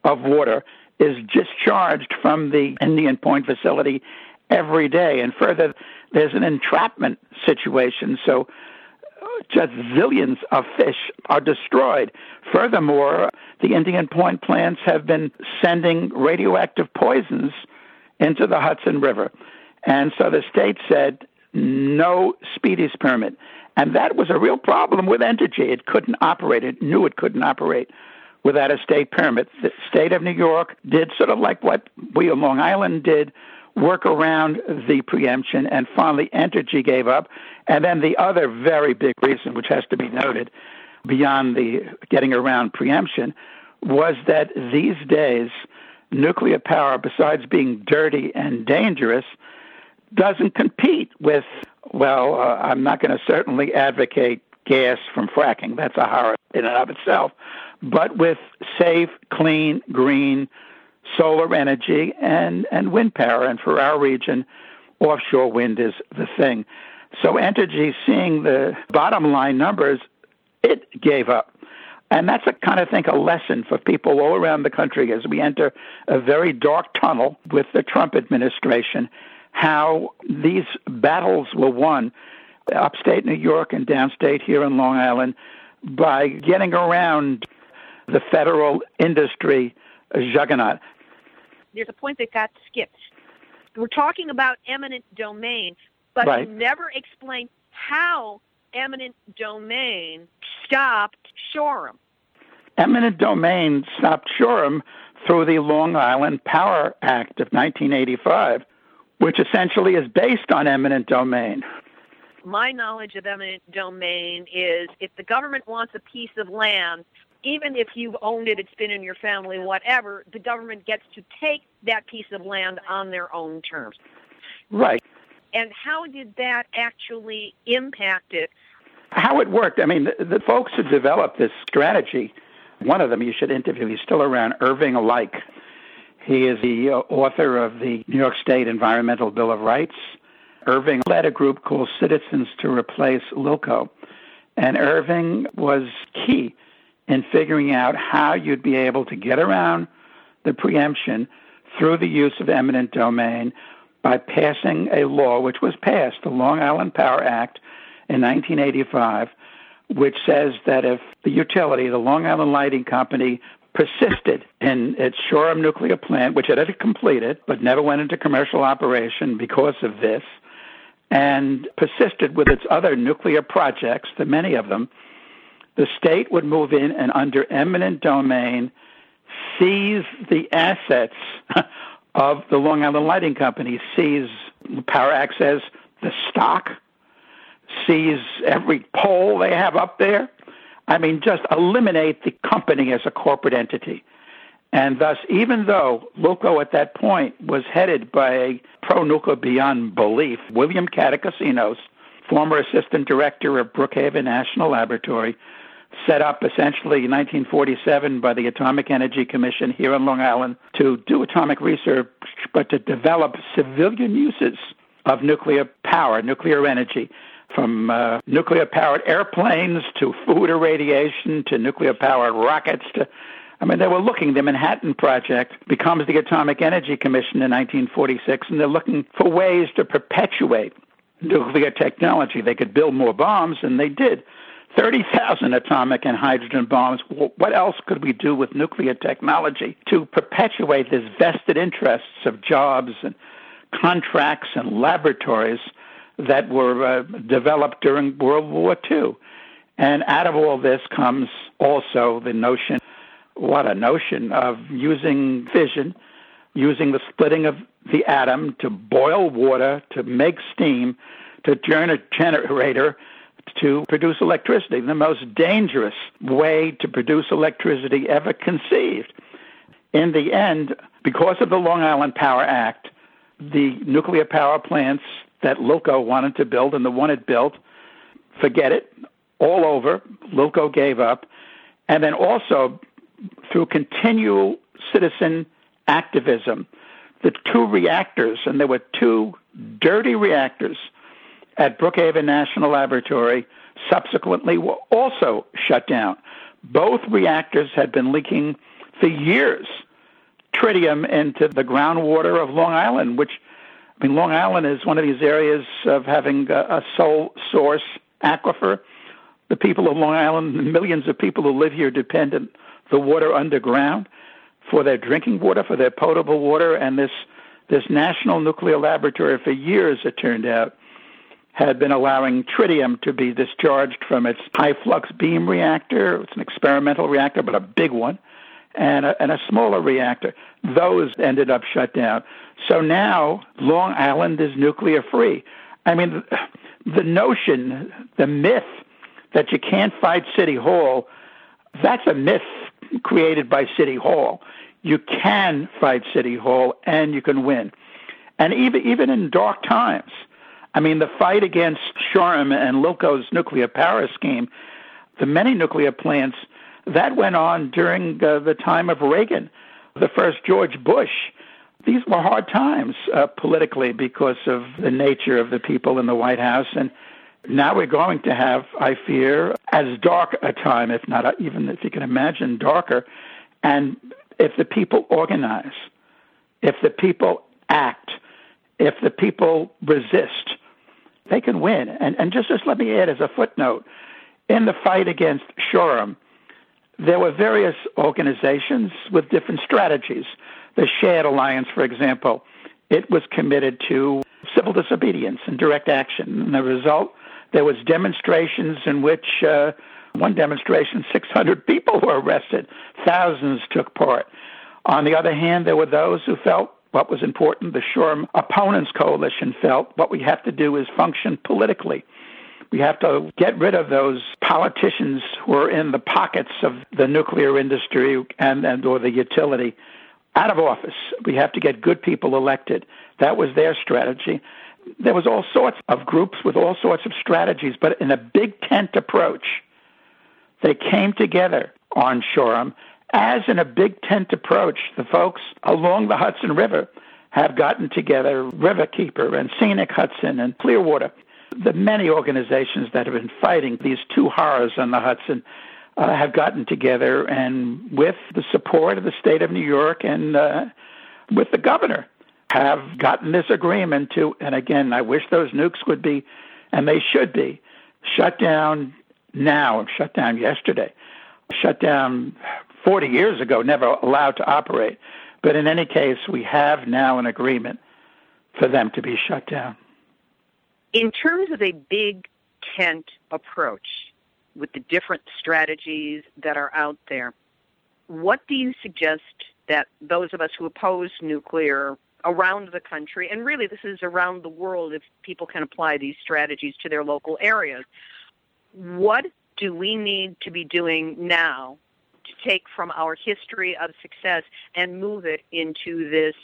of water is discharged from the Indian Point facility every day. And further, there's an entrapment situation. So uh, just zillions of fish are destroyed. Furthermore, the Indian Point plants have been sending radioactive poisons into the Hudson River. And so the state said, no SPDES permit. And that was a real problem with Entergy. It couldn't operate. It knew it couldn't operate without a state permit. The state of New York did sort of like what we on Long Island did, work around the preemption, and finally Entergy gave up. And then the other very big reason, which has to be noted beyond the getting around preemption, was that these days nuclear power, besides being dirty and dangerous, doesn't compete with, well, uh, I'm not going to certainly advocate gas from fracking. That's a horror in and of itself but with safe, clean, green solar energy and, and wind power. And for our region, offshore wind is the thing. So Entergy, seeing the bottom line numbers, it gave up. And that's a kind of think a lesson for people all around the country as we enter a very dark tunnel with the Trump administration, how these battles were won upstate New York and downstate here in Long Island by getting around the federal industry juggernaut. There's a point that got skipped. We're talking about eminent domain, but right. you never explained how eminent domain stopped Shoreham. Eminent domain stopped Shoreham through the Long Island Power Act of 1985, which essentially is based on eminent domain. My knowledge of eminent domain is if the government wants a piece of land, even if you've owned it, it's been in your family, whatever, the government gets to take that piece of land on their own terms. Right. And how did that actually impact it? How it worked, I mean, the, the folks who developed this strategy One of them you should interview. He's still around, Irving Like. He is the uh, author of the New York State Environmental Bill of Rights. Irving led a group called Citizens to Replace LILCO. And Irving was key in figuring out how you'd be able to get around the preemption through the use of eminent domain by passing a law which was passed, the Long Island Power Act in 1985, which says that if the utility, the Long Island Lighting Company, persisted in its Shoreham nuclear plant, which it had completed but never went into commercial operation because of this, and persisted with its other nuclear projects, the many of them, the state would move in and under eminent domain seize the assets of the Long Island Lighting Company, seize Power Access, the stock, seize every pole they have up there. I mean, just eliminate the company as a corporate entity. And thus, even though LILCO at that point was headed by a pro nuclear beyond belief, William Catacosinos, former assistant director of Brookhaven National Laboratory, set up essentially in 1947 by the Atomic Energy Commission here on Long Island to do atomic research, but to develop civilian uses of nuclear power, nuclear energy from uh, nuclear powered airplanes to food irradiation to nuclear powered rockets to I mean, they were looking, the Manhattan Project becomes the Atomic Energy Commission in 1946, and they're looking for ways to perpetuate nuclear technology. They could build more bombs, and they did. 30,000 atomic and hydrogen bombs. What else could we do with nuclear technology to perpetuate this vested interests of jobs and contracts and laboratories that were uh, developed during World War II. And out of all this comes also the notion what a notion of using fission, using the splitting of the atom to boil water, to make steam, to turn a generator to produce electricity, the most dangerous way to produce electricity ever conceived. In the end, because of the Long Island Power Act, the nuclear power plants that LILCO wanted to build and the one it built, forget it, all over. LILCO gave up. And then also, through continual citizen activism, the two reactors, and there were two dirty reactors at Brookhaven National Laboratory, subsequently were also shut down. Both reactors had been leaking for years tritium into the groundwater of Long Island, which I mean, Long Island is one of these areas of having a, a sole source aquifer. The people of Long Island, millions of people who live here, depend on the water underground for their drinking water, for their potable water, and this this national nuclear laboratory for years, it turned out, had been allowing tritium to be discharged from its high flux beam reactor. It's an experimental reactor, but a big one, and a, and a smaller reactor. Those ended up shut down. So now Long Island is nuclear free. I mean, the notion, the myth that you can't fight City Hall, that's a myth created by City Hall. You can fight City Hall and you can win. And even even in dark times, I mean, the fight against Shoreham and LILCO's nuclear power scheme, the many nuclear plants, that went on during uh, the time of Reagan, the first George Bush these were hard times uh, politically because of the nature of the people in the White House. And now we're going to have, I fear, as dark a time, if not even if you can imagine darker. And if the people organize, if the people act, if the people resist, they can win. And, and just, just let me add as a footnote in the fight against Shoreham, there were various organizations with different strategies the SHAD Alliance, for example, it was committed to civil disobedience and direct action. And the result, there was demonstrations in which uh, one demonstration, 600 people were arrested, thousands took part. On the other hand, there were those who felt what was important. The Shoreham Opponents Coalition felt what we have to do is function politically. We have to get rid of those politicians who are in the pockets of the nuclear industry and, and or the utility out of office. We have to get good people elected. That was their strategy. There was all sorts of groups with all sorts of strategies, but in a big tent approach, they came together on them. As in a big tent approach, the folks along the Hudson River have gotten together, Riverkeeper and Scenic Hudson and Clearwater, the many organizations that have been fighting these two horrors on the Hudson uh, have gotten together and with the support of the state of New York and uh, with the governor have gotten this agreement to and again I wish those nukes would be and they should be shut down now shut down yesterday shut down 40 years ago never allowed to operate. But in any case we have now an agreement for them to be shut down. In terms of a big tent approach with the different strategies that are out there, what do you suggest that those of us who oppose nuclear around the country, and really this is around the world if people can apply these strategies to their local areas, what do we need to be doing now to take from our history of success and move it into this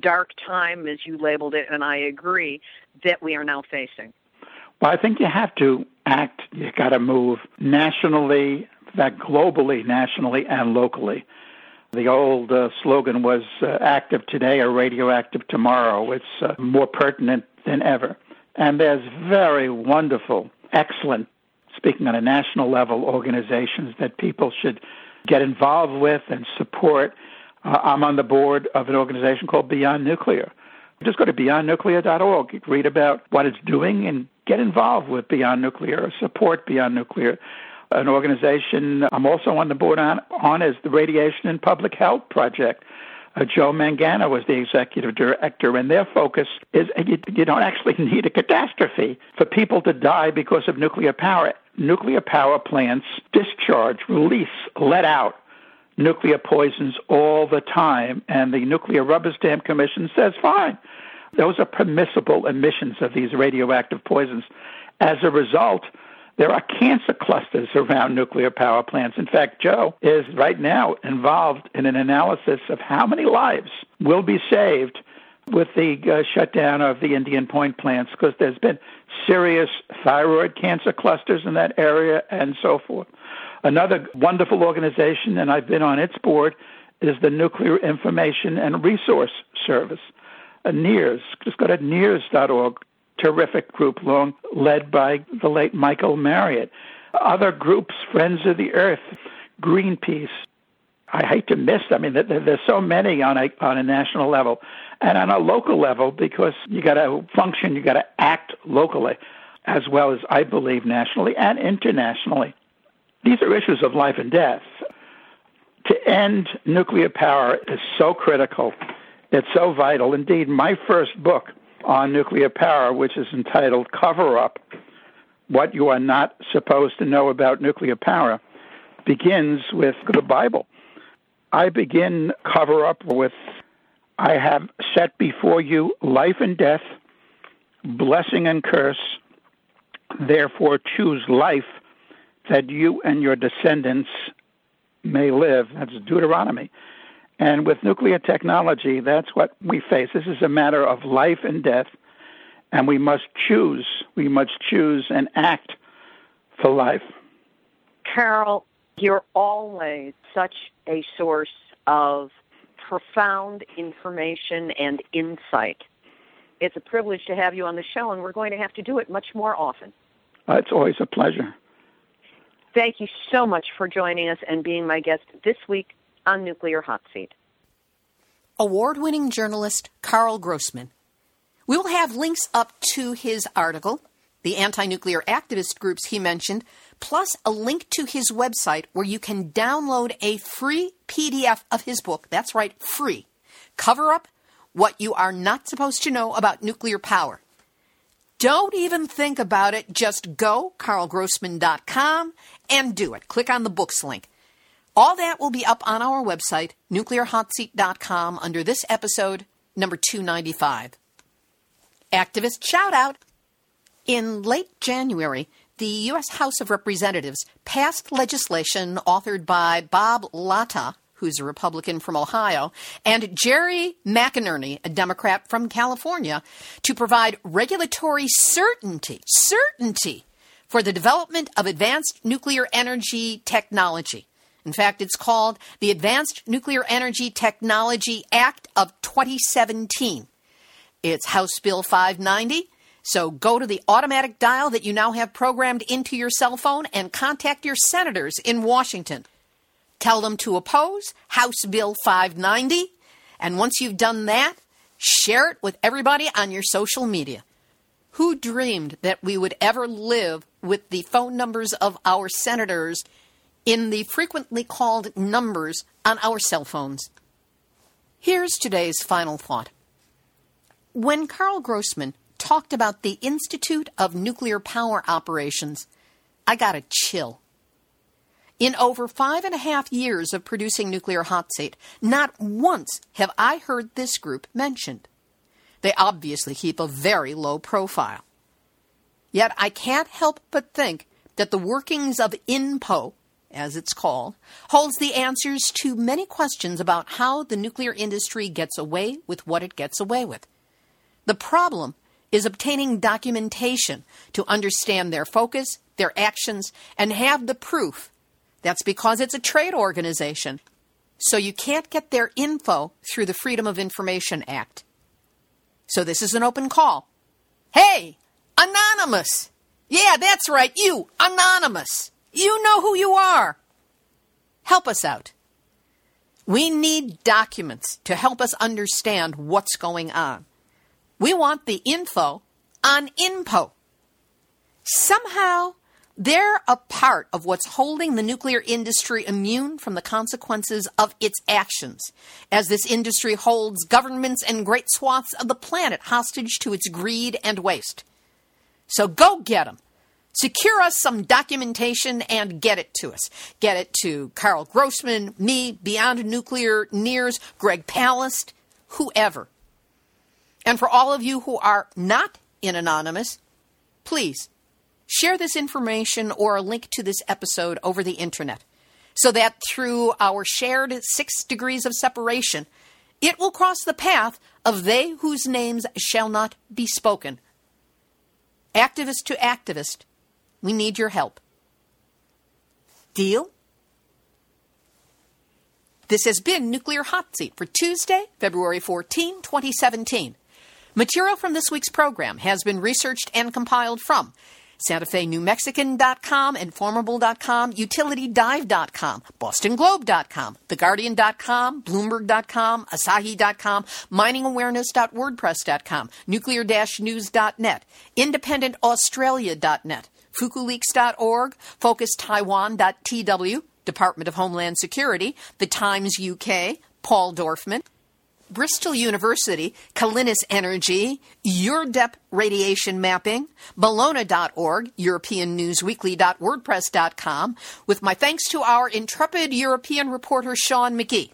dark time, as you labeled it, and I agree, that we are now facing? Well, I think you have to act. You've got to move nationally, fact, globally, nationally, and locally. The old uh, slogan was uh, active today or radioactive tomorrow. It's uh, more pertinent than ever. And there's very wonderful, excellent, speaking on a national level, organizations that people should get involved with and support. Uh, I'm on the board of an organization called Beyond Nuclear. Just go to beyondnuclear.org, read about what it's doing, and get involved with Beyond Nuclear or support Beyond Nuclear. An organization I'm also on the board on, on is the Radiation and Public Health Project. Uh, Joe Mangano was the executive director, and their focus is you, you don't actually need a catastrophe for people to die because of nuclear power. Nuclear power plants discharge, release, let out nuclear poisons all the time, and the Nuclear Rubber Stamp Commission says fine. Those are permissible emissions of these radioactive poisons. As a result, there are cancer clusters around nuclear power plants. In fact, Joe is right now involved in an analysis of how many lives will be saved with the uh, shutdown of the Indian Point plants because there's been serious thyroid cancer clusters in that area and so forth. Another wonderful organization, and I've been on its board, is the Nuclear Information and Resource Service, NIRS. Just go to NIRS.org. Terrific group, long led by the late Michael Marriott. Other groups, Friends of the Earth, Greenpeace. I hate to miss. I mean, there's so many on a on a national level, and on a local level because you got to function, you got to act locally, as well as I believe nationally and internationally. These are issues of life and death. To end nuclear power is so critical. It's so vital. Indeed, my first book on nuclear power, which is entitled Cover Up What You Are Not Supposed to Know About Nuclear Power, begins with the Bible. I begin Cover Up with I have set before you life and death, blessing and curse. Therefore, choose life that you and your descendants may live. That's Deuteronomy. And with nuclear technology, that's what we face. This is a matter of life and death, and we must choose. We must choose and act for life. Karl, you're always such a source of profound information and insight. It's a privilege to have you on the show, and we're going to have to do it much more often. Uh, it's always a pleasure. Thank you so much for joining us and being my guest this week on Nuclear Hot Seat. Award winning journalist Karl Grossman. We will have links up to his article, the anti nuclear activist groups he mentioned, plus a link to his website where you can download a free PDF of his book. That's right, free. Cover Up What You Are Not Supposed to Know About Nuclear Power. Don't even think about it. Just go, karlgrossman.com, and do it. Click on the books link. All that will be up on our website, nuclearhotseat.com, under this episode, number 295. Activist shout out. In late January, the U.S. House of Representatives passed legislation authored by Bob Latta who's a Republican from Ohio, and Jerry McNerney, a Democrat from California, to provide regulatory certainty, certainty for the development of advanced nuclear energy technology. In fact, it's called the Advanced Nuclear Energy Technology Act of 2017. It's House Bill 590. So go to the automatic dial that you now have programmed into your cell phone and contact your senators in Washington. Tell them to oppose House Bill 590. And once you've done that, share it with everybody on your social media. Who dreamed that we would ever live with the phone numbers of our senators in the frequently called numbers on our cell phones? Here's today's final thought. When Karl Grossman talked about the Institute of Nuclear Power Operations, I got a chill. In over five and a half years of producing Nuclear Hot Seat, not once have I heard this group mentioned. They obviously keep a very low profile. Yet I can't help but think that the workings of INPO, as it's called, holds the answers to many questions about how the nuclear industry gets away with what it gets away with. The problem is obtaining documentation to understand their focus, their actions, and have the proof. That's because it's a trade organization. So you can't get their info through the Freedom of Information Act. So this is an open call. Hey, Anonymous! Yeah, that's right, you, Anonymous! You know who you are! Help us out. We need documents to help us understand what's going on. We want the info on INPO. Somehow, they're a part of what's holding the nuclear industry immune from the consequences of its actions, as this industry holds governments and great swaths of the planet hostage to its greed and waste. So go get them. Secure us some documentation and get it to us. Get it to Karl Grossman, me, Beyond Nuclear, NIRS, Greg Palast, whoever. And for all of you who are not in Anonymous, please share this information or a link to this episode over the internet so that through our shared six degrees of separation, it will cross the path of they whose names shall not be spoken. Activist to activist, we need your help. Deal? This has been Nuclear Hot Seat for Tuesday, February 14, 2017. Material from this week's program has been researched and compiled from Santa Fe New Mexican.com, Enformable.com, UtilityDive.com, BostonGlobe.com, TheGuardian.com, Bloomberg.com, Asahi.com, MiningAwareness.wordpress.com, Nuclear-News.net, IndependentAustralia.net, FukuLeaks.org, FocusTaiwan.tw, Department of Homeland Security, The Times UK, Paul Dorfman, Bristol University, Calinis Energy, EURDEP Radiation Mapping, Bellona.org, EuropeanNewsWeekly.wordpress.com, with my thanks to our intrepid European reporter Sean McGee.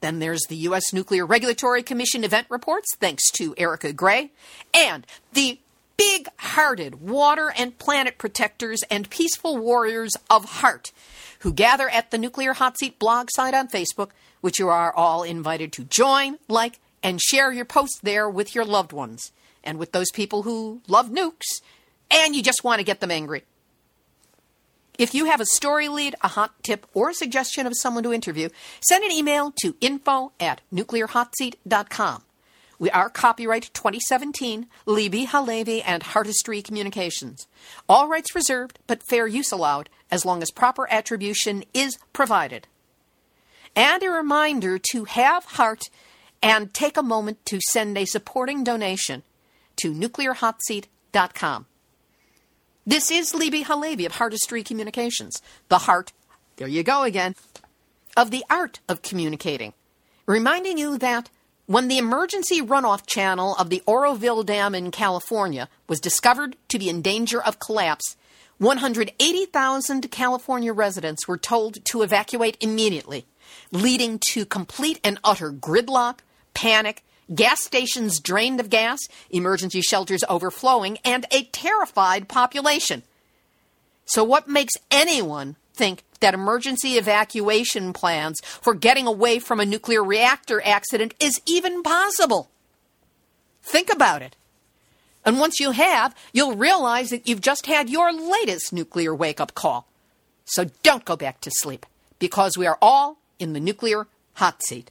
Then there's the U.S. Nuclear Regulatory Commission event reports, thanks to Erica Gray, and the big hearted water and planet protectors and peaceful warriors of heart who gather at the Nuclear Hot Seat blog site on Facebook which you are all invited to join, like, and share your posts there with your loved ones and with those people who love nukes and you just want to get them angry. If you have a story lead, a hot tip, or a suggestion of someone to interview, send an email to info at nuclearhotseat.com. We are copyright 2017, Libbe HaLevy and Heartistry Communications. All rights reserved, but fair use allowed, as long as proper attribution is provided and a reminder to have heart and take a moment to send a supporting donation to nuclearhotseat.com. This is Libbe HaLevy of Heartistry Communications, the heart, there you go again, of the art of communicating, reminding you that when the emergency runoff channel of the Oroville Dam in California was discovered to be in danger of collapse, 180,000 California residents were told to evacuate immediately leading to complete and utter gridlock, panic, gas stations drained of gas, emergency shelters overflowing, and a terrified population. So, what makes anyone think that emergency evacuation plans for getting away from a nuclear reactor accident is even possible? Think about it. And once you have, you'll realize that you've just had your latest nuclear wake up call. So don't go back to sleep. because we are all in the nuclear hot seat.